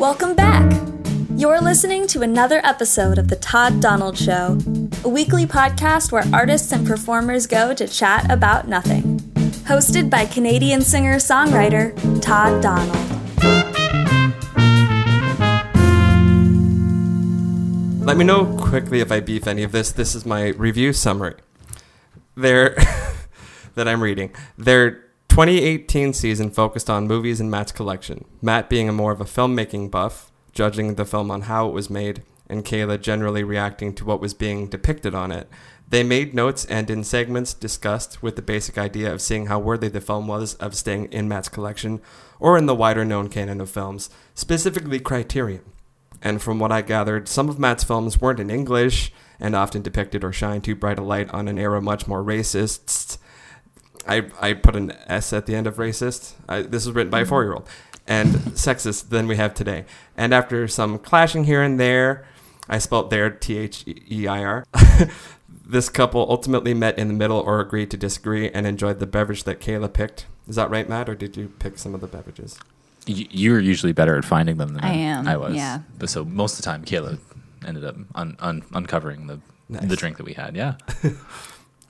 Welcome back. You're listening to another episode of The Todd Donald Show, a weekly podcast where artists and performers go to chat about nothing. Hosted by Canadian singer songwriter Todd Donald. Let me know quickly if I beef any of this. This is my review summary. There that I'm reading. Their 2018 season focused on movies in Matt's collection. Matt being a more of a filmmaking buff, judging the film on how it was made, and Kayla generally reacting to what was being depicted on it. They made notes and in segments discussed with the basic idea of seeing how worthy the film was of staying in Matt's collection or in the wider known canon of films, specifically Criterion. And from what I gathered, some of Matt's films weren't in English and often depicted or shine too bright a light on an era much more racist. I, I put an S at the end of racist. I, this was written by a mm-hmm. four year old. And sexist than we have today. And after some clashing here and there, I spelled there T H E I R. this couple ultimately met in the middle or agreed to disagree and enjoyed the beverage that Kayla picked. Is that right, Matt, or did you pick some of the beverages? Y- You're usually better at finding them than I am, I was. yeah. But so most of the time, Kayla ended up un- un- uncovering the Nice. the drink that we had. Yeah.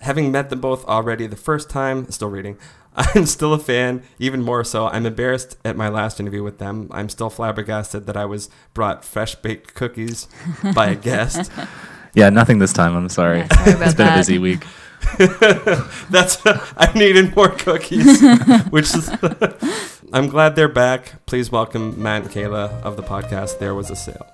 Having met them both already the first time, still reading, I'm still a fan, even more so. I'm embarrassed at my last interview with them. I'm still flabbergasted that I was brought fresh baked cookies by a guest. Yeah. Nothing this time. I'm sorry. Yeah, sorry it's been that. a busy week. That's I needed more cookies, which is I'm glad they're back. Please welcome Matt and Kayla of the podcast. There was a sale.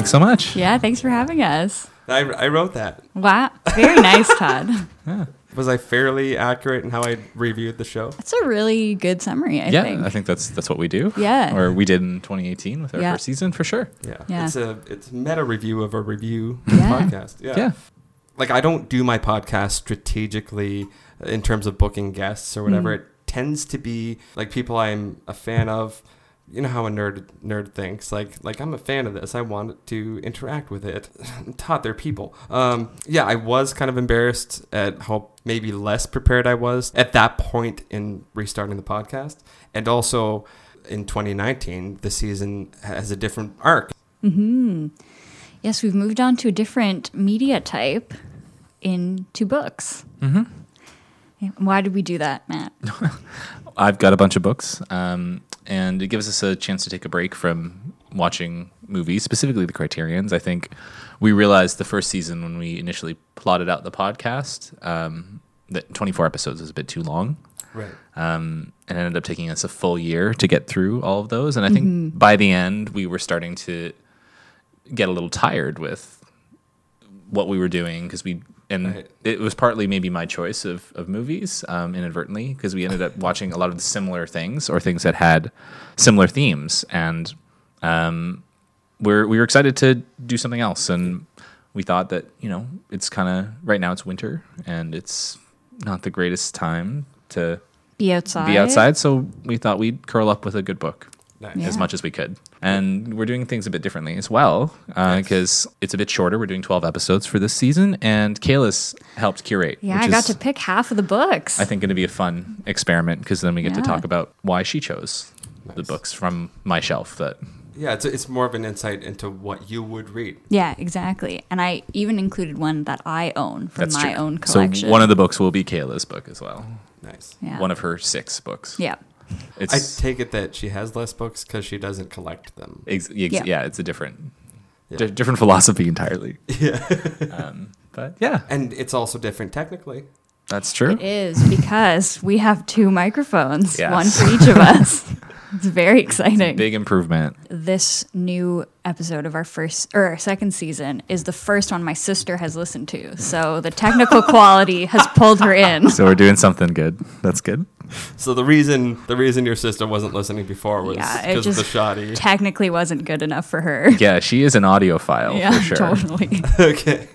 Thanks so much. Yeah, thanks for having us. I, I wrote that. Wow. Very nice, Todd. yeah. Was I fairly accurate in how I reviewed the show? That's a really good summary, I yeah, think. I think that's that's what we do. Yeah. Or we did in 2018 with our Yeah. first season for sure. Yeah. Yeah. It's a it's meta review of a review Yeah. podcast. Yeah. Yeah. Like I don't do my podcast strategically in terms of booking guests or whatever. Mm. It tends to be like people I'm a fan of. You know how a nerd nerd thinks. Like like I'm a fan of this. I want to interact with it. Todd, they're people. Um, yeah, I was kind of embarrassed at how maybe less prepared I was at that point in restarting the podcast, and also in 2019, the season has a different arc. hmm Yes, we've moved on to a different media type into books. Mm-hmm. Why did we do that, Matt? I've got a bunch of books, um, and it gives us a chance to take a break from watching movies, specifically the Criterions. I think we realized the first season when we initially plotted out the podcast um, that 24 episodes is a bit too long. Right. Um, and it ended up taking us a full year to get through all of those. And I think by the end, we were starting to get a little tired with what we were doing because we and Right. it was partly maybe my choice of, of movies um, inadvertently because we ended up watching a lot of the similar things or things that had similar themes and um, we're we were excited to do something else and we thought that you know it's kind of right now it's winter and it's not the greatest time to Be outside. be outside so we thought we'd curl up with a good book Nice. Yeah. as much as we could. And we're doing things a bit differently as well uh, because it's a bit shorter. We're doing 12 episodes for this season, and Kayla's helped curate. Yeah, which I got is, to pick half of the books. I think, going to be a fun experiment because then we get to talk about why she chose the books from my shelf. That Yeah, it's, it's more of an insight into what you would read. yeah, exactly. And I even included one that I own from that's my true. own collection. So one of the books will be Kayla's book as well. Nice. yeah. One of her six books. yeah. I take it that she has less books because she doesn't collect them. ex- ex- Yeah. yeah. it's a different, Yeah. di- different philosophy entirely. Yeah. Um, but yeah, And it's also different technically. that's true. It is because we have two microphones, Yes. one for each of us. It's very exciting. Big improvement. This new episode of our first or our second season is the first one my sister has listened to. So the technical quality has pulled her in. So we're doing something good. That's good. So the reason the reason your sister wasn't listening before was Yeah, because of the just shoddy. technically wasn't good enough for her. Yeah, she is an audiophile yeah, for sure. totally. okay.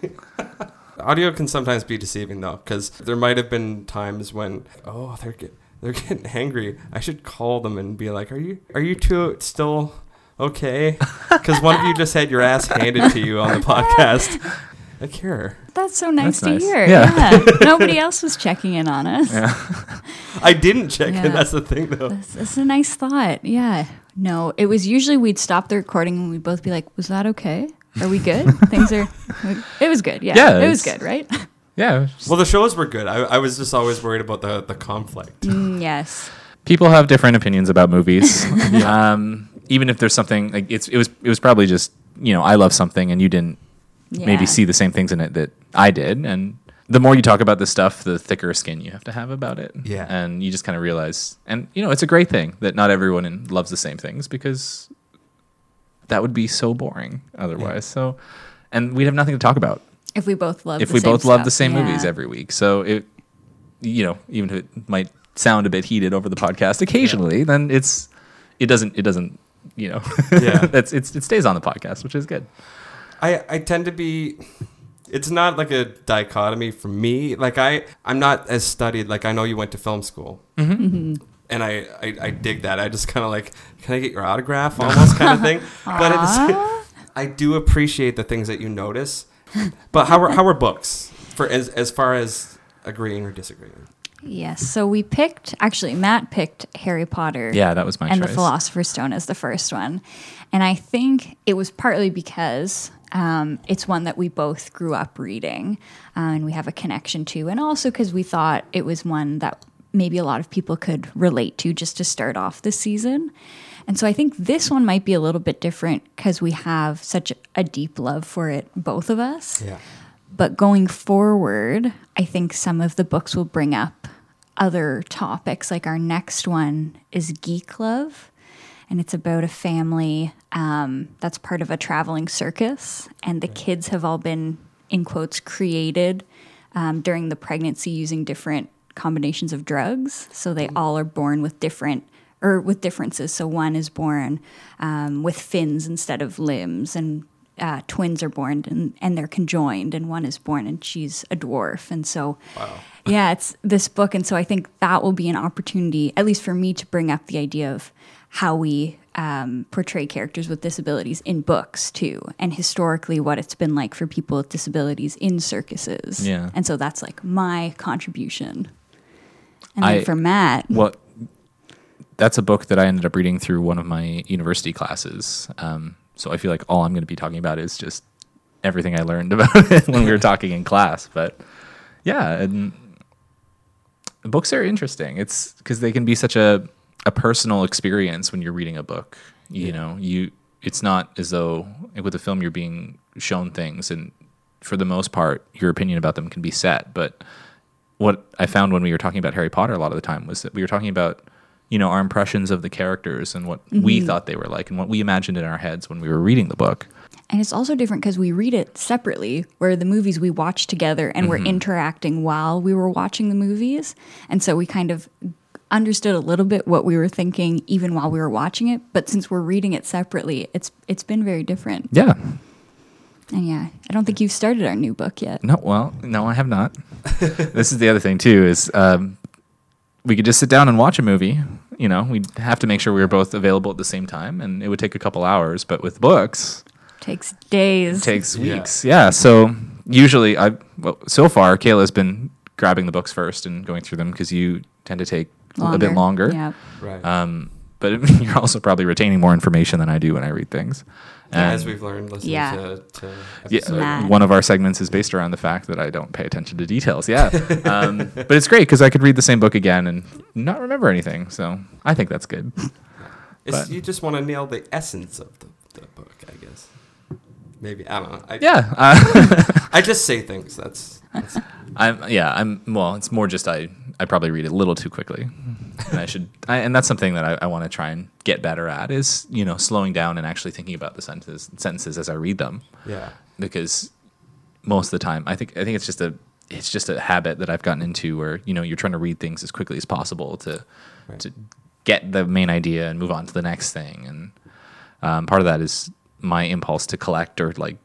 Audio can sometimes be deceiving though, because there might have been times when oh they're get, they're getting angry. I should call them and be like, are you are you two still okay? Because one of you just had your ass handed to you on the podcast. I care. That's so nice That's to nice. hear. Yeah. Yeah. Nobody else was checking in on us. I I didn't check Yeah. it. That's the thing, though. That's, that's a nice thought. Yeah. No, it was usually we'd stop the recording and we'd both be like, "Was that okay? Are we good? Things are." It was good. Yeah. Yeah, It was good, right? Yeah. Well, the shows were good. I, I was just always worried about the the conflict. Mm, yes. people have different opinions about movies. um, even if there's something like it's it was it was probably just you know I love something and you didn't Yeah. maybe see the same things in it that I did, and the more you talk about this stuff, the thicker skin you have to have about it. Yeah. and you just kind of realize, and you know, it's a great thing that not everyone in, loves the same things because that would be so boring otherwise. So, and we'd have nothing to talk about If we both love. if the we same both love the stuff. same movies every week. So it, you know, even if it might sound a bit heated over the podcast occasionally, then it's it doesn't it doesn't you know Yeah. that's it's it stays on the podcast, which is good. I, I tend to be it's not like a dichotomy for me. Like i i'm not as studied like i know you went to film school. Mm-hmm. Mm-hmm. And I, I i dig that. I just kind of like can i get your autograph? Almost kind of thing. But at same, i do appreciate the things that you notice. But how are how are books for as as far as agreeing or disagreeing? Yes. So we picked. Actually, Matt picked Harry Potter. Yeah, that was my and choice. the Philosopher's Stone as the first one, and I think it was partly because um, it's one that we both grew up reading, uh, and we have a connection to, and also because we thought it was one that maybe a lot of people could relate to just to start off the season. And so I think this one might be a little bit different because we have such a deep love for it, both of us. yeah But going forward, I think some of the books will bring up other topics. Like our next one is Geek Love, and it's about a family um, that's part of a traveling circus, and the kids have all been, in quotes, created um, during the pregnancy using different combinations of drugs. So they all are born with different or with differences. So one is born um, with fins instead of limbs, and uh, twins are born and, and they're conjoined, and one is born and she's a dwarf. And so, yeah, it's this book. And so I think that will be an opportunity, at least for me, to bring up the idea of how we um, portray characters with disabilities in books too, and historically what it's been like for people with disabilities in circuses. Yeah. And so that's like my contribution. And then for Matt, Well, that's a book that I ended up reading through one of my university classes. Um, so I feel like all I'm going to be talking about is just everything I learned about it when we were talking in class. But yeah, and books are interesting. It's because they can be such a a personal experience when you're reading a book. You know, you it's not as though with a film you're being shown things, and for the most part, your opinion about them can be set. But what I found when we were talking about Harry Potter a lot of the time was that we were talking about, you know, our impressions of the characters and what we mm-hmm. thought they were like and what we imagined in our heads when we were reading the book. And it's also different because we read it separately, where the movies we watch together and we're mm-hmm. interacting while we were watching the movies. And so we kind of understood a little bit what we were thinking even while we were watching it. But since we're reading it separately, it's it's been very different. Yeah. And yeah, I don't think you've started our new book yet. No, well, no, I have not. this is the other thing too is um, we could just sit down and watch a movie. You know, we'd have to make sure we were both available at the same time, and it would take a couple hours. But with books, takes days. it takes Yeah. weeks. Yeah. So usually, I well, so far Kayla's been grabbing the books first and going through them because you tend to take a bit longer. Yeah. right Um, but you're also probably retaining more information than I do when I read things. Yeah, And- as we've learned listening Yeah. to, to yeah. Matt. one of our segments is based around the fact that I don't pay attention to details. Yeah, um, but it's great because I could read the same book again and not remember anything. So I think that's good. It's, But- you just want to nail the essence of the, the book, I guess. Maybe I don't know. I, Yeah, uh, I just say things. That's, that's I'm. Yeah, I'm. Well, it's more just I. I probably read a little too quickly, and I should. I, and that's something that I, I want to try and get better at is you know slowing down and actually thinking about the sentences sentences as I read them. yeah. because most of the time I think I think it's just a it's just a habit that I've gotten into where you know you're trying to read things as quickly as possible to Right. to get the main idea and move on to the next thing and um, part of that is my impulse to collect or like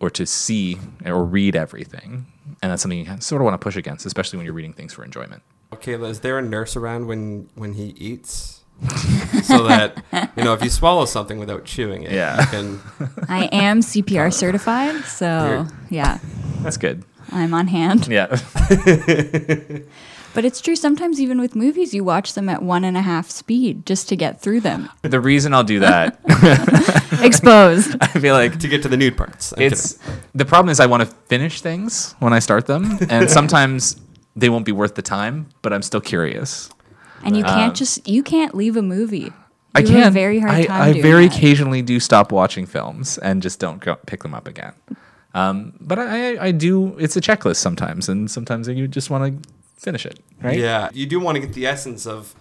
or to see or read everything and that's something you sort of want to push against especially when you're reading things for enjoyment Okay, is there a nurse around when when he eats, so that you know if you swallow something without chewing it, Yeah. you can. I am CPR certified, so yeah, that's good I'm on hand. yeah But it's true. Sometimes even with movies, you watch them at one and a half speed just to get through them. The reason I'll do that, Exposed. I feel like to get to the nude parts. I'm it's kidding. the problem is I want to finish things when I start them, and sometimes they won't be worth the time. But I'm still curious. And you can't um, just you can't leave a movie. You I have can't. a very hard I, time. I doing very that. occasionally do stop watching films and just don't go, pick them up again. Um, but I, I, I do. It's a checklist sometimes, and sometimes you just want to finish it. Right? Yeah, you do want to get the essence of,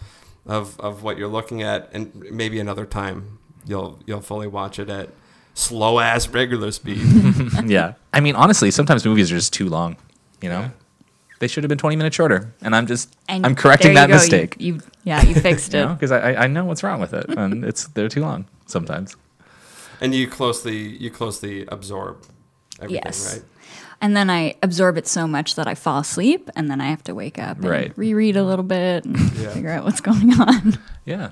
of of what you're looking at, and maybe another time you'll you'll fully watch it at slow ass regular speed. yeah. I mean, honestly, sometimes movies are just too long. You know, Yeah. they should have been 20 minutes shorter, and I'm just And I'm correcting that go. Mistake. You, yeah, you fixed it. know, because I, I I know what's wrong with it, and it's they're too long sometimes. and you closely you closely absorb everything, Yes. right? And then I absorb it so much that I fall asleep, and then I have to wake up and Right. reread a little bit and Yeah. figure out what's going on. Yeah.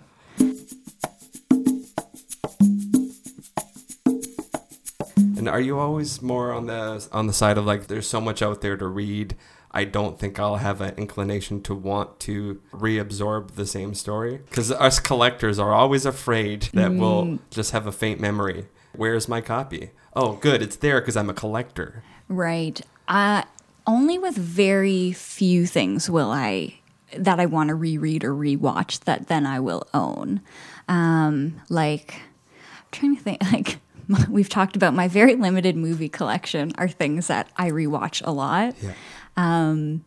And are you always more on the on the side of like there's so much out there to read? I don't think I'll have an inclination to want to reabsorb the same story because us collectors are always afraid that we'll mm. just have a faint memory. Where's my copy? Oh, good, it's there because I'm a collector. Right. Uh, only with very few things will I that I want to reread or rewatch that then I will own. Um, like, I'm trying to think. Like, we've talked about my very limited movie collection are things that I rewatch a lot. Yeah. Um,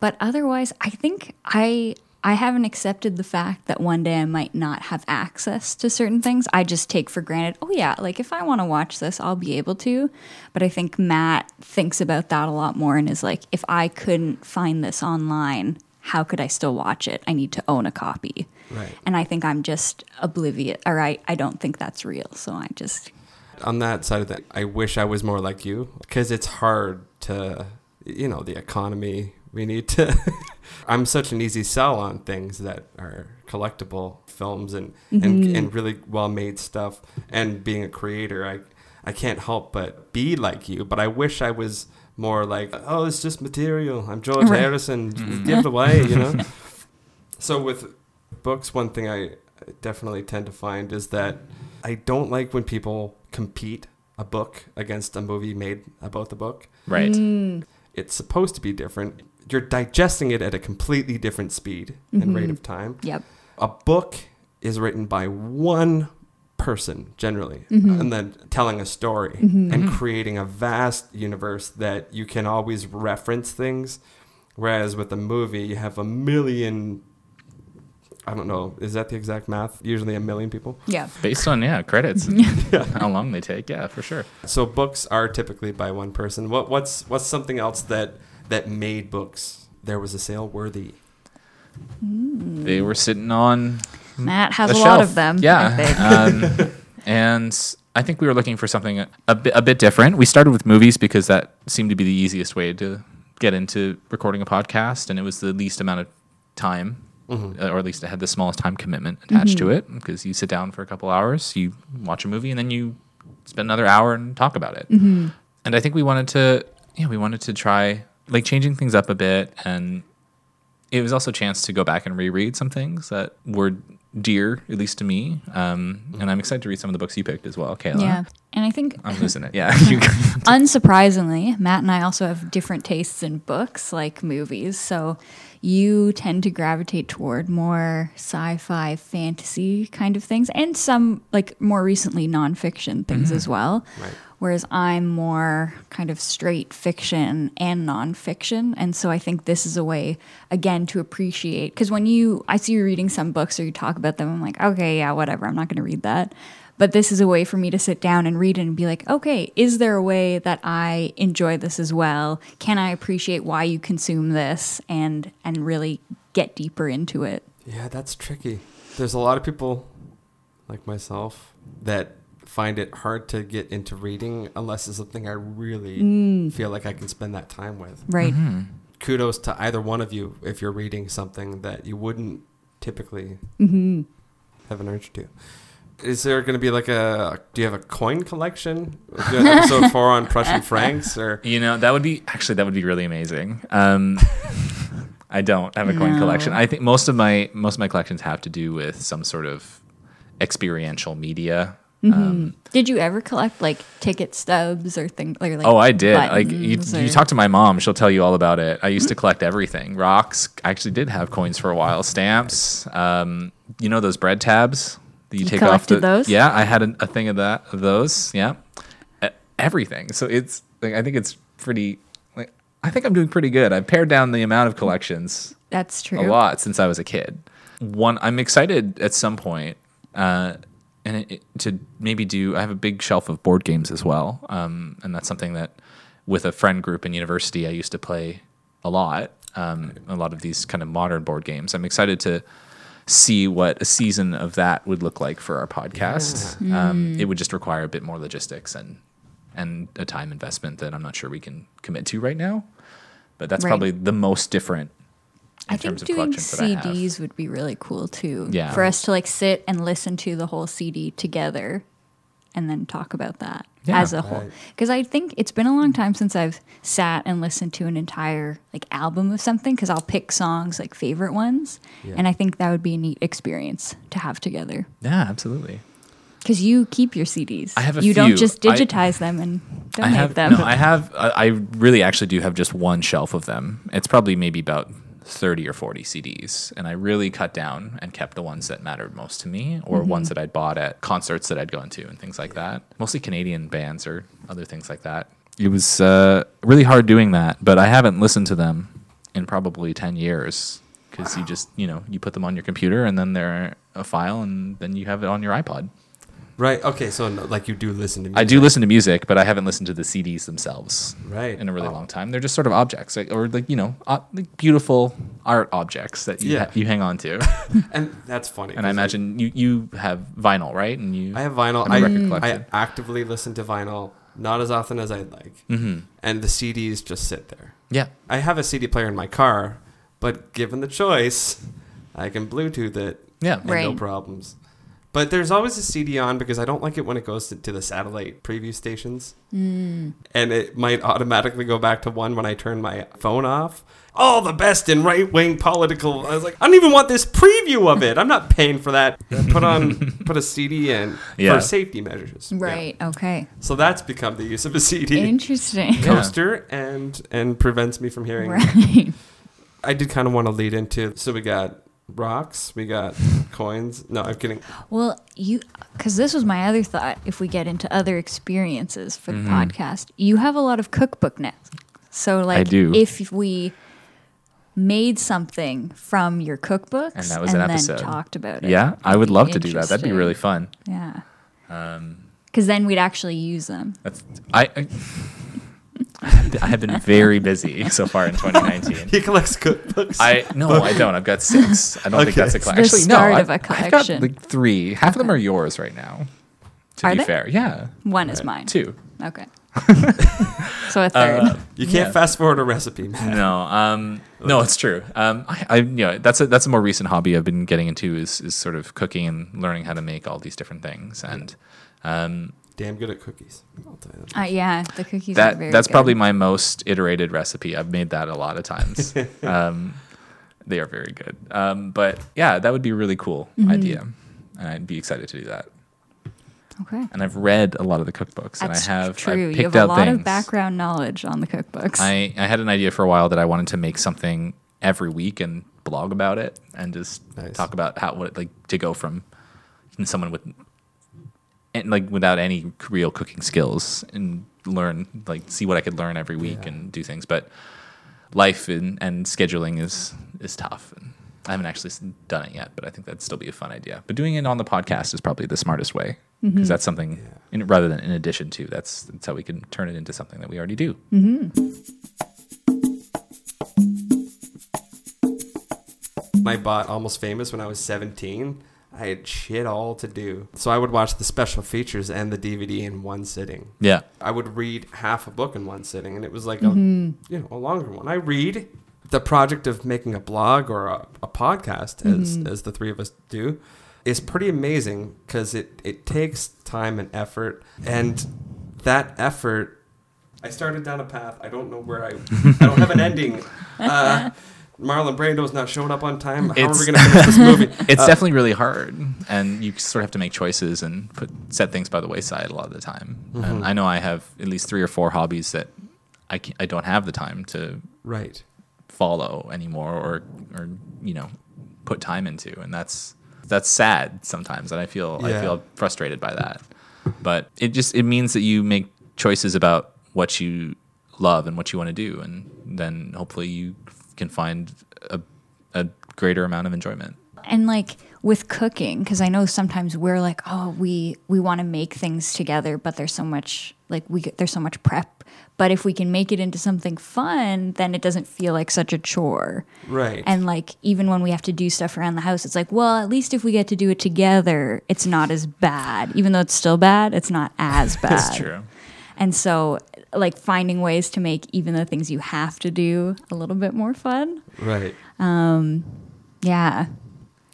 But otherwise, I think I I haven't accepted the fact that one day I might not have access to certain things. I just take for granted, oh yeah, like if I want to watch this, I'll be able to. But I think Matt thinks about that a lot more and is like, if I couldn't find this online, how could I still watch it? I need to own a copy. Right. And I think I'm just oblivious, or I, I don't think that's real. So I just, on that side of that, I wish I was more like you because it's hard to, you know, the economy. We need to. I'm such an easy sell on things that are collectible films and and, mm-hmm. and really well made stuff. And being a creator, I I can't help but be like you. But I wish I was more like, oh, it's just material. I'm George Right. Harrison. Mm-hmm. Give it away, you know. so with books, one thing I definitely tend to find is that I don't like when people compete a book against a movie made about the book. Right. Mm. It's supposed to be different. You're digesting it at a completely different speed and mm-hmm. rate of time. yep. A book is written by one person generally mm-hmm. and then telling a story mm-hmm. and creating a vast universe that you can always reference things whereas with a movie you have a million I don't know is that the exact math usually a million people Yeah. Based on yeah credits, and how long they take. Yeah, for sure. so books are typically by one person what what's what's something else that that made books there was a sale worthy They were sitting on Matt has a a, lot of them. I Yeah. think. um, and I think we were looking for something a bit, a bit different. We started with movies because that seemed to be the easiest way to get into recording a podcast, and it was the least amount of time, uh, or at least it had the smallest time commitment attached to it. Because you sit down for a couple hours, you watch a movie, and then you spend another hour and talk about it. And I think we wanted to, yeah, we wanted to try like changing things up a bit and it was also a chance to go back and reread some things that were dear, at least to me. Um, and I'm excited to read some of the books you picked as well, Kayla. Yeah. And I think I'm losing it. Yeah. You- unsurprisingly, Matt and I also have different tastes in books like movies. So you tend to gravitate toward more sci-fi, fantasy kind of things, and some like more recently nonfiction things as well. Right. Whereas I'm more kind of straight fiction and nonfiction. And so I think this is a way, again, to appreciate. Because when you, I see you reading some books or you talk about them, I'm like, okay, yeah, whatever, I'm not going to read that. But this is a way for me to sit down and read it and be like, okay, is there a way that I enjoy this as well? Can I appreciate why you consume this and and really get deeper into it? Yeah, that's tricky. There's a lot of people like myself that find it hard to get into reading unless it's something I really mm. feel like I can spend that time with. Right. Mm-hmm. Kudos to either one of you if you're reading something that you wouldn't typically mm-hmm. have an urge to. Is there going to be like a? Do you have a coin collection? Do episode four on Prussian francs, or you know, that would be actually, that would be really amazing. Um, I don't have a coin No. collection. I think most of my most of my collections have to do with some sort of experiential media. Um, Did you ever collect like ticket stubs or things or like? oh, I did. Like you, buttons you talk to my mom, she'll tell you all about it. I used to collect everything. Rocks. I actually did have coins for a while. Stamps. Um, you know those bread tabs that you, You take off the. those? Yeah, I had a, a thing of that. Of those. Yeah, E- everything. So it's. Like, I think it's pretty. Like I think I'm doing pretty good. I've pared down the amount of collections That's true. a lot since I was a kid. One, I'm excited at some point, uh, and it, it- to maybe do. I have a big shelf of board games as well, um, and that's something that with a friend group in university I used to play a lot. Um, a lot of these kind of modern board games. I'm excited to see what a season of that would look like for our podcast. Um, it would just require a bit more logistics and and a time investment that I'm not sure we can commit to right now. But that's Right. probably the most different in I think of doing collections that I have. CDs would be really cool too. Yeah. For us to like sit and listen to the whole CD together and then talk about that Yeah. as a whole. Because I think it's been a long time since I've sat and listened to an entire like album of something because I'll pick songs like favorite ones. And I think that would be a neat experience to have together. Yeah, absolutely. Because you keep your CDs. I have a you few. don't just I- digitize them and I have them. no, I have I, I really actually do have just one shelf of them. It's probably maybe about 30 or 40 CDs and I really cut down and kept the ones that mattered most to me or Mm-hmm. ones that I'd bought at concerts that I'd gone to and things like that. Mostly Canadian bands or other things like that. It was uh, really hard doing that, but I haven't listened to them in probably 10 years because you just, you know, you put them on your computer and then they're a file and then you have it on your iPod. Right. Okay. So no, like you do listen to music. I do listen to music, but I haven't listened to the CDs themselves Right. in a really Oh. long time. They're just sort of objects, like, or like you know, uh, like beautiful art objects that you Yeah. ha- you hang on to. and that's funny. and I 'cause, like, imagine you you have vinyl, right? And you I have vinyl. have a I, record I actively listen to vinyl, not as often as I'd like. Mhm. And the CDs just sit there. yeah, I have a CD player in my car, but given the choice, I can Bluetooth it. Yeah. and no problems. But there's always a CD on because I don't like it when it goes to, to the satellite preview stations. Mm. And it might automatically go back to one when I turn my phone off. All the best in right wing political. I was like, I don't even want this preview of it. I'm not paying for that. Put on, put a CD in Yeah. for safety measures. Yeah. right. Okay. So that's become the use of a CD Interesting. Yeah. coaster and and prevents me from hearing. Right. I did kind of want to lead into. So we got rocks, we got coins. No, I'm kidding. Well, you, because this was my other thought. If we get into other experiences for the Mhm. podcast, you have a lot of cookbook nets. So, like, I do. if we made something from your cookbooks And that was an then episode. talked about it, yeah, I that'd love to do that. That'd be really fun. Yeah. Um, Because then we'd actually use them. that's I. I I have been very busy so far in 2019. He collects cookbooks. I no, I don't. I've got six. I don't think that's a collection. the Actually, start no. of I, a I've got collection. like three. Half of them are yours right now. To Are be they? fair, yeah, One is mine. two. Okay. so a third. Uh, you can't yeah. fast forward a recipe, man. No, um, no, it's true. Um, I, I, you know, that's a that's a more recent hobby I've been getting into is is sort of cooking and learning how to make all these different things, and um, Damn good at cookies. I'll tell you that. Uh, yeah, the cookies are that very that's good. probably my most iterated recipe. I've made that a lot of times. um, they are very good. Um, but yeah, that would be a really cool Mm-hmm. idea, and I'd be excited to do that. Okay. And I've read a lot of the cookbooks, That's and I have true. I've you picked have a out lot things. of background knowledge on the cookbooks. I, I had an idea for a while that I wanted to make something every week and blog about it and just Nice. talk about how what like to go from someone with and like without any real cooking skills and learn like see what I could learn every week Yeah. and do things. But life and, and scheduling is is tough. And I haven't actually done it yet, but I think that'd still be a fun idea. But doing it on the podcast is probably the smartest way because Mm-hmm. that's something in, rather than in addition to. That's that's how we can turn it into something that we already do. Mm-hmm. I bought Almost Famous when I was 17. I had shit all to do. So I would watch the special features and the DVD in one sitting. Yeah. I would read half a book in one sitting, and it was like a you know a longer one. I read the project of making a blog or a, a podcast, as as the three of us do, is pretty amazing because it it takes time and effort, and that effort. I started down a path. I don't know where I. I don't have an ending. Uh, Marlon Brando's not showing up on time. How It's- are we going to finish this movie? It's uh, definitely really hard, and you sort of have to make choices and put set things by the wayside a lot of the time. And mm-hmm. I know I have at least three or four hobbies that I I don't have the time to Right. follow anymore, or or you know put time into, and that's that's sad sometimes, and I feel I feel frustrated by that. But it just it means that you make choices about what you love and what you want to do, and then hopefully you can find a a greater amount of enjoyment. and like with cooking because i know sometimes we're like oh we we want to make things together but there's so much like we get- there's so much prep but if we can make it into something fun then it doesn't feel like such a chore Right. and like even when we have to do stuff around the house it's like well at least if we get to do it together it's not as bad even though it's still bad it's not as bad That's true. and so like finding ways to make even the things you have to do a little bit more fun right. Um, yeah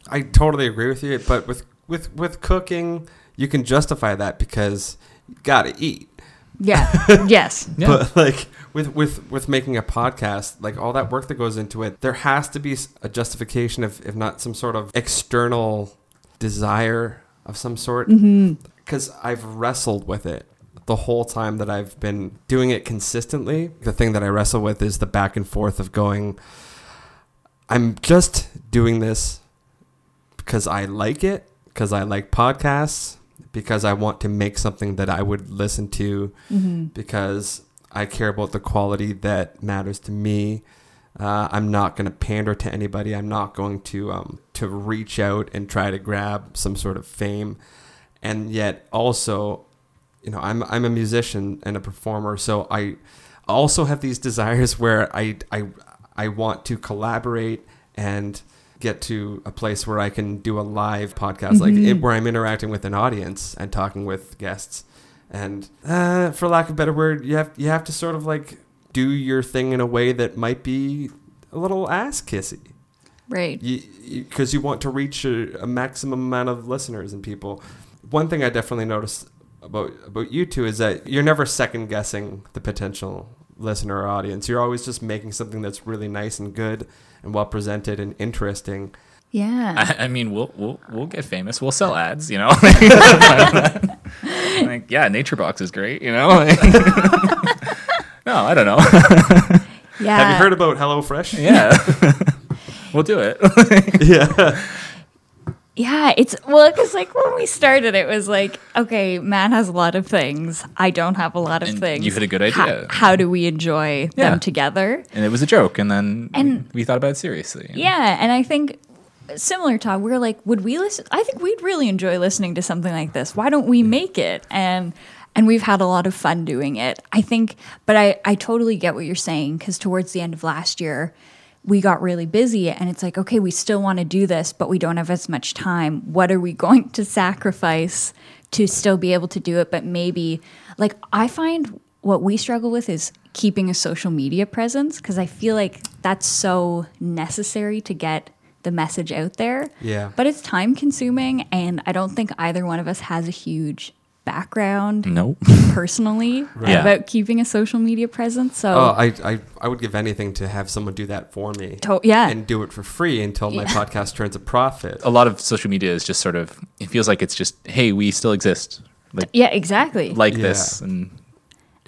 I totally agree with you, but with with with cooking, you can justify that because you got to eat. yeah yes Yeah. But like with with with making a podcast, like all that work that goes into it, there has to be a justification of if not some sort of external desire of some sort. Mm-hmm. Because I've wrestled with it the whole time that I've been doing it consistently. The thing that I wrestle with is the back and forth of going. I'm just doing this because I like it, because I like podcasts, because I want to make something that I would listen to, because I care about the quality that matters to me. Uh, I'm not going to pander to anybody. I'm not going to um, to reach out and try to grab some sort of fame, and yet also, you know, I'm I'm a musician and a performer, so I also have these desires where I I I want to collaborate and get to a place where I can do a live podcast, like it, where I'm interacting with an audience and talking with guests. And uh, for lack of a better word, you have you have to sort of like do your thing in a way that might be a little ass kissy right because you, want to reach a, a maximum amount of listeners and people. One thing I definitely noticed about about you two is that you're never second guessing the potential listener or audience. You're always just making something that's really nice and good and well presented and interesting. yeah I, I mean, we'll we'll we'll get famous. We'll sell ads, you know. like, yeah, Nature Box is great, you know. no, I don't know. yeah Have you heard about HelloFresh? yeah, we'll do it. yeah. Yeah, it's well, because like when we started, it was like, okay, Matt has a lot of things. I don't have a lot of And things. you had a good idea. How, do we enjoy Yeah. them together? and it was a joke, and then And- we thought about it seriously. Yeah, and I think similar Todd, we are like, would we listen? I think we'd really enjoy listening to something like this. Why don't we make it? And and we've had a lot of fun doing it. I think, but I I totally get what you're saying because towards the end of last year. We got really busy, and it's like, okay, we still want to do this, but we don't have as much time. What are we going to sacrifice to still be able to do it? But maybe, like, I find what we struggle with is keeping a social media presence because I feel like that's so necessary to get the message out there. Yeah. But it's time consuming, and I don't think either one of us has a huge background Nope. personally Yeah. about keeping a social media presence. So, Oh, I, I I would give anything to have someone do that for me. To- yeah. And do it for free until my Yeah. podcast turns a profit. A lot of social media is just sort of. It feels like it's just, hey, we still exist, like yeah, exactly. like Yeah. this, and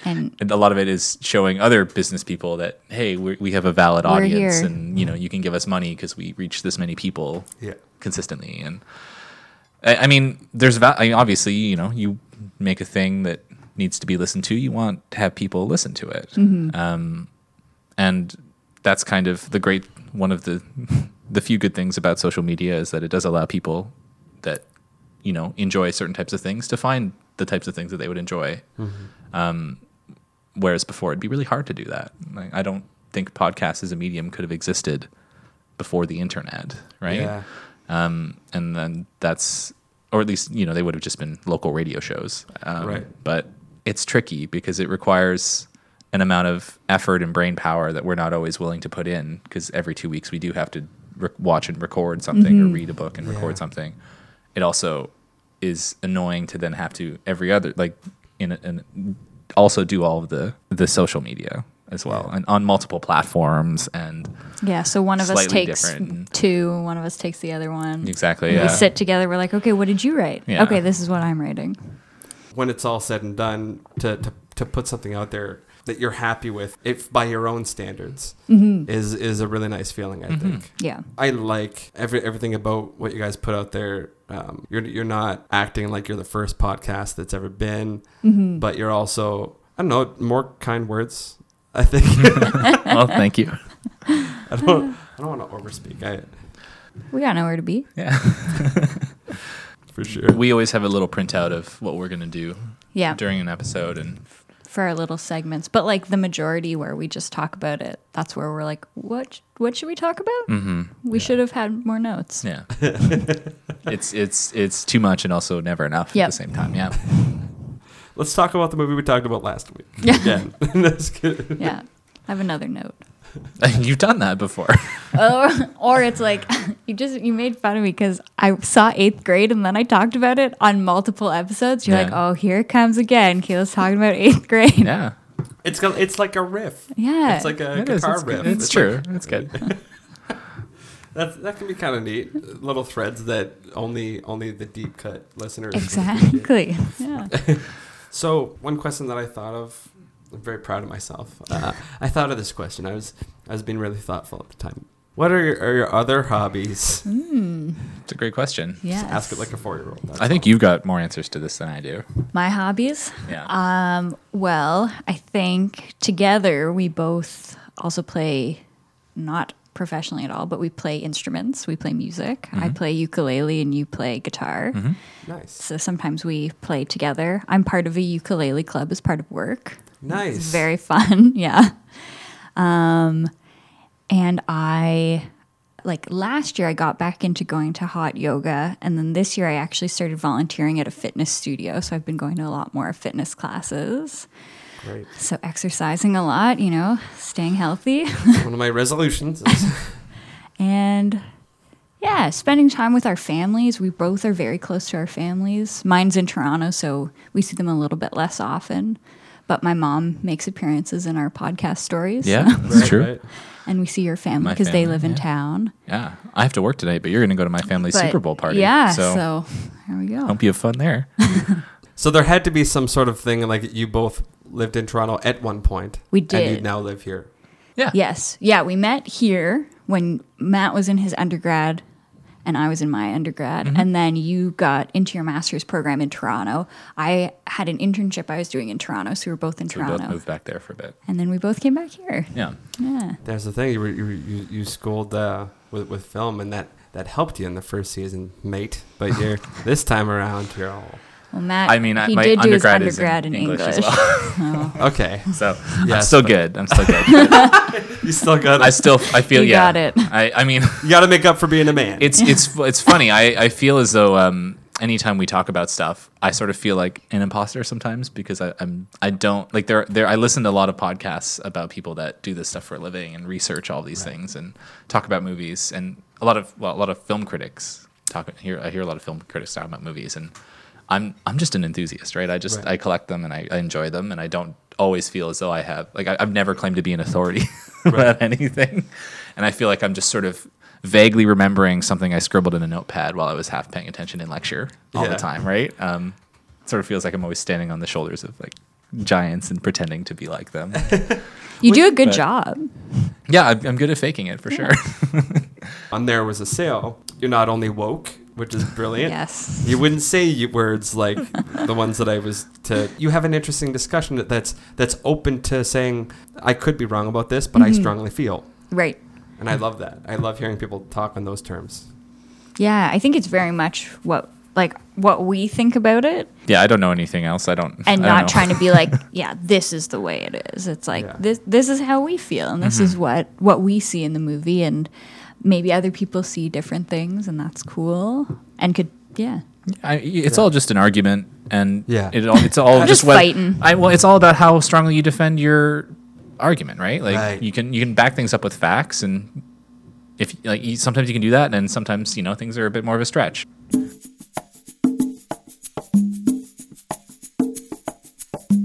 and and a lot of it is showing other business people that hey we we have a valid audience here. and you know you can give us money because we reach this many people Yeah. consistently and I, I mean there's va- I mean, obviously you know you make a thing that needs to be listened to you want to have people listen to it. Um, and that's kind of the great one of the the few good things about social media is that it does allow people that you know enjoy certain types of things to find the types of things that they would enjoy. Um, whereas before it'd be really hard to do that. Like, i don't think podcasts as a medium could have existed before the internet right? Yeah. um, and then that's or at least you know they would have just been local radio shows. Um, Right. but it's tricky because it requires an amount of effort and brain power that we're not always willing to put in because every two weeks we do have to re- watch and record something or read a book and record something. It also is annoying to then have to every other like in, a, in also do all of the the social media as well, and on multiple platforms. And Yeah, so one of us takes different. two, one of us takes the other one. exactly, yeah. We sit together. We're like, okay, what did you write? Yeah. Okay, this is what I'm writing. when it's all said and done, to, to, to put something out there that you're happy with, if by your own standards, Mm-hmm. is is a really nice feeling. I think. Yeah. I like every everything about what you guys put out there. Um, you're you're not acting like you're the first podcast that's ever been, Mm-hmm. but you're also I don't know more kind words. I think well, thank you. I don't I don't want to overspeak. I We got nowhere to be. Yeah, for sure. we always have a little printout of what we're gonna do Yeah. during an episode, and for our little segments. But like the majority where we just talk about it, that's where we're like, what what should we talk about? Mm-hmm. We should have had more notes. yeah, it's it's it's too much and also never enough Yep. at the same time. Yeah, Let's talk about the movie we talked about last week. Again. That's good. Yeah. I have another note. you've done that before. or, oh, or it's like you just you made fun of me because I saw eighth grade and then I talked about it on multiple episodes. You're like, oh, here it comes again. Kayla's talking about eighth grade. yeah, It's got, it's like a riff. Yeah. It's like a it is. guitar It's, riff. it's It's true. like- it's good. That's that can be kind of neat. Little threads that only only the deep cut listeners. exactly. Yeah. So one question that I thought of, I'm very proud of myself. Uh, I thought of this question. I was I was being really thoughtful at the time. What are your, are your other hobbies? It's a great question. Yes. Ask it like a four year old. I think you've got more answers to this than I do. My hobbies. Yeah. Um, well, I think together we both also play not professionally at all, but we play instruments. We play music. I play ukulele and you play guitar. nice, So sometimes we play together. I'm part of a ukulele club as part of work. nice, It's very fun. Yeah. Um, and I like last year I got back into going to hot yoga and then this year I actually started volunteering at a fitness studio. So I've been going to a lot more fitness classes. Great. So exercising a lot, you know, staying healthy One of my resolutions. Is, and yeah, spending time with our families. We both are very close to our families. Mine's in Toronto, so we see them a little bit less often. But my mom makes appearances in our podcast stories. Yeah, that's Right, true. right. and we see your family because they family, live in yeah. town. Yeah, I have to work tonight, but you're going to go to my family's But- Super Bowl party. Yeah, so, so, here we go. hope you have fun there. So there had to be some sort of thing like you both lived in Toronto at one point. We did. And you now live here. Yeah. Yes, yeah, we met here when Matt was in his undergrad and I was in my undergrad, Mm-hmm. and then you got into your master's program in Toronto. I had an internship I was doing in Toronto, so we were both in So we Toronto, both moved back there for a bit. and then we both came back here. Yeah. Yeah. There's the thing. You were, you, were- you, you schooled uh, with with film, and that that helped you in the first season, mate. But you're this time around, you're all Well, Matt, I mean, I- he my did do his undergrad is in in, English English. as well. okay. So I'm still but- good. I'm still good. You still got I still I feel You yeah. got it. I I mean you got to make up for being a man. it's it's it's funny. I I feel as though um anytime we talk about stuff, I sort of feel like an imposter sometimes because I, I'm I don't like there there I listen to a lot of podcasts about people that do this stuff for a living and research all these things and talk about movies and a lot of well a lot of film critics talk here I hear a lot of film critics talk about movies and I'm I'm just an enthusiast, right? I just Right. I collect them and I, I enjoy them and I don't always feel as though I have like I, I've never claimed to be an authority about anything, and I feel like I'm just sort of vaguely remembering something I scribbled in a notepad while I was half paying attention in lecture all Yeah. the time, right? Um, sort of feels like I'm always standing on the shoulders of like giants and pretending to be like them. You do a good But- job. yeah, I'm, I'm good at faking it for sure. On there was a sale. You're not only woke, which is brilliant. Yes. You wouldn't say words like the ones that I was to. You have an interesting discussion that- that's that's open to saying I could be wrong about this, but I mm-hmm. strongly feel, Right. and I love that. I love hearing people talk on those terms. Yeah, I think it's very much what like what we think about it yeah, I don't know anything else. I don't. and I don't not know. trying to be like, yeah, this is the way it is. It's like Yeah. this this is how we feel and this is mm-hmm. what what we see in the movie and maybe other people see different things and that's cool and could yeah. I, it's all just an argument, and Yeah. it all, it's all Just just what- fighting. I, well, it's all about how strongly you defend your argument, right? Like Right. you can you can back things up with facts, and if like you, sometimes you can do that, and sometimes you know things are a bit more of a stretch.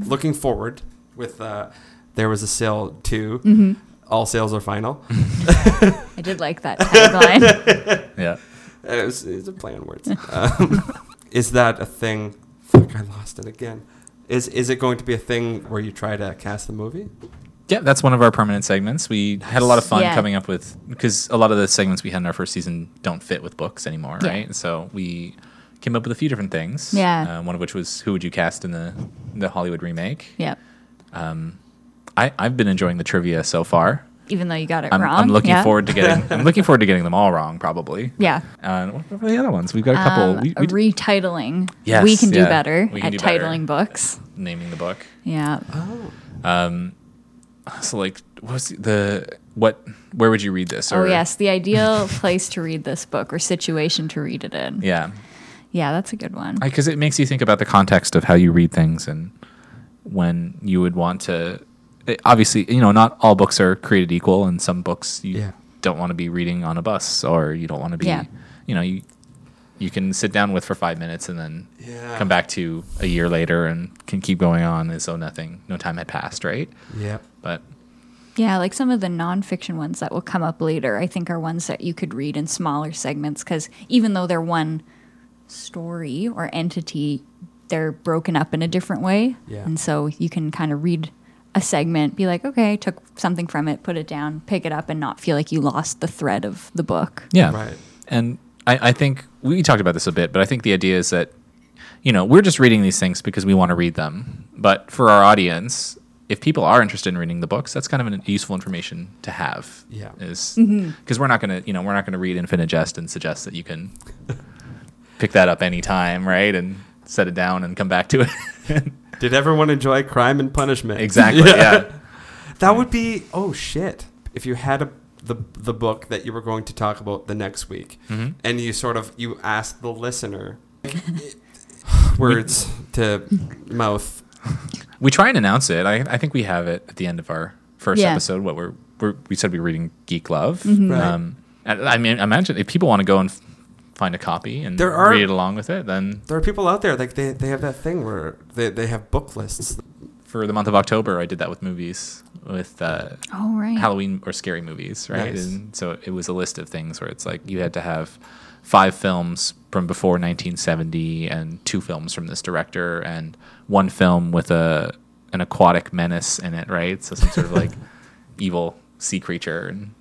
Looking forward with uh, there was a sale too. Mm-hmm. All sales are final. I did like that tagline. Yeah. it, was, it was a play on words. Um, is that a thing? Fuck, I lost it again. Is is it going to be a thing where you try to cast the movie? Yeah, that's one of our permanent segments. We had a lot of fun Yeah. coming up with because a lot of the segments we had in our first season don't fit with books anymore, Yeah. right? So we came up with a few different things. Yeah. Uh, one of which was who would you cast in the the Hollywood remake? yep. I I've been enjoying the trivia so far. Even though you got it I'm, wrong. I'm looking yeah. forward to getting I'm looking forward to getting them all wrong probably. Yeah. And what are the other ones? We've got a couple. Um, we, we retitling. Yes, we can do yeah. better can at do better. titling books. naming the book. Yeah. Oh. Um, so like, what's the what? Where would you read this? Oh yes, the ideal place to read this book or situation to read it in. Yeah. Yeah, that's a good one. because it makes you think about the context of how you read things and when you would want to it- obviously you know not all books are created equal and some books you Yeah. don't want to be reading on a bus or you don't want to be Yeah. you know you you can sit down with for five minutes and then Yeah. come back to a year later and can keep going on as though nothing no time had passed right Yeah. but Yeah, like some of the nonfiction ones that will come up later, I think are ones that you could read in smaller segments because even though they're one story or entity, they're broken up in a different way. Yeah. And so you can kind of read a segment, be like, okay, I took something from it, put it down, pick it up, and not feel like you lost the thread of the book. Yeah. Right. And I, I think we talked about this a bit, but I think the idea is that, you know, we're just reading these things because we want to read them. But for our audience, if people are interested in reading the books, that's kind of an useful information to have. Yeah. Is Mm-hmm. because we're not going to, you know, we're not going to read Infinite Jest and suggest that you can pick that up anytime, right? And set it down and come back to it. Did everyone enjoy Crime and Punishment? exactly. yeah. That would be oh shit. If you had a the the book that you were going to talk about the next week, Mm-hmm. and you sort of you asked the listener words to mouth. We try and announce it. I, I think we have it at the end of our first Yeah. episode. What we're, we're we said we were reading Geek Love. Right. Um, I mean, imagine if people want to go and f- find a copy and There are- read it along with it. Then There are people out there like they, they have that thing where they, they have book lists. for the month of October, I did that with movies with uh, Oh, right. Halloween or scary movies, right? Nice. And so it was a list of things where it's like you had to have five films from before 1970 and two films from this director and one film with a an aquatic menace in it, right? So some sort of like evil sea creature and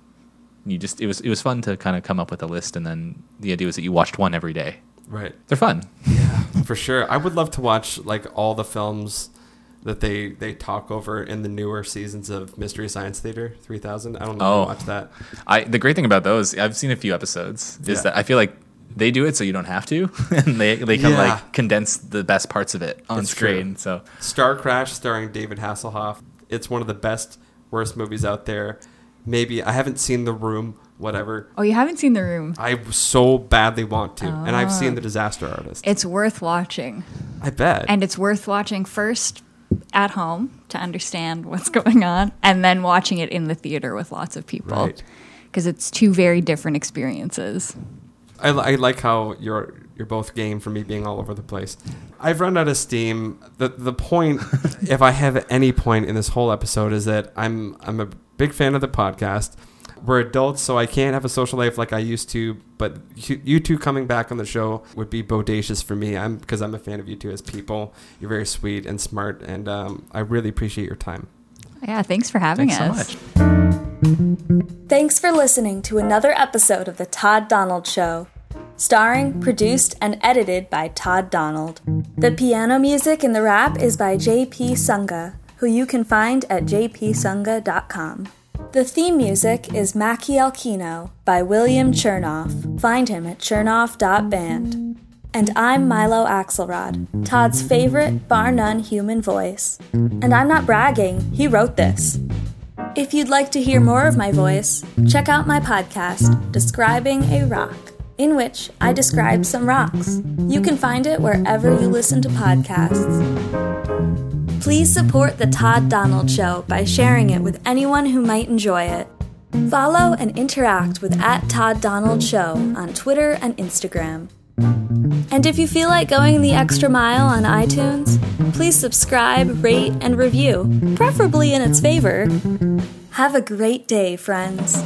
you just it was it was fun to kind of come up with a list and then the idea was that you watched one every day. Right. They're fun. Yeah, for sure. I would love to watch like all the films that they they talk over in the newer seasons of Mystery Science Theater 3000. I don't know Oh. if you oh. watch that. I the great thing about those, I've seen a few episodes, is Yeah. that I feel like they do it so you don't have to, and they they can Yeah. like condense the best parts of it on It's true. screen. So Star Crash starring David Hasselhoff. It's one of the best worst movies out there. Maybe I haven't seen The Room, whatever. Oh, you haven't seen The Room. I so badly want to. And I've Ah. seen The Disaster Artist. It's worth watching. I bet. And it's worth watching first at home to understand what's going on, and then watching it in the theater with lots of people. Right. Because it's two very different experiences. I, I like how you're you're both game for me being all over the place. I've run out of steam. The the point, if I have any point in this whole episode, is that I'm I'm a big fan of the podcast. We're adults, so I can't have a social life like I used to. But you, you two coming back on the show would be bodacious for me. I'm because I'm a fan of you two as people. You're very sweet and smart, and um, I really appreciate your time. Yeah, thanks for having thanks so us. much. Thanks for listening to another episode of The Todd Donald Show. Starring, produced, and edited by Todd Donald. The piano music in the rap is by JP Sunga, who you can find at jpsunga.com. The theme music is Mackie Alkino by William Chernoff. Find him at chernoff.band. And I'm Milo Axelrod, Todd's favorite, bar none human voice. And I'm not bragging, he wrote this. If you'd like to hear more of my voice, check out my podcast, Describing a Rock, in which I describe some rocks. You can find it wherever you listen to podcasts. Please support The Todd Donald Show by sharing it with anyone who might enjoy it. Follow and interact with at Todd Donald Show on Twitter and Instagram. And if you feel like going the extra mile on iTunes, please subscribe, rate, and review, preferably in its favor. Have a great day, friends.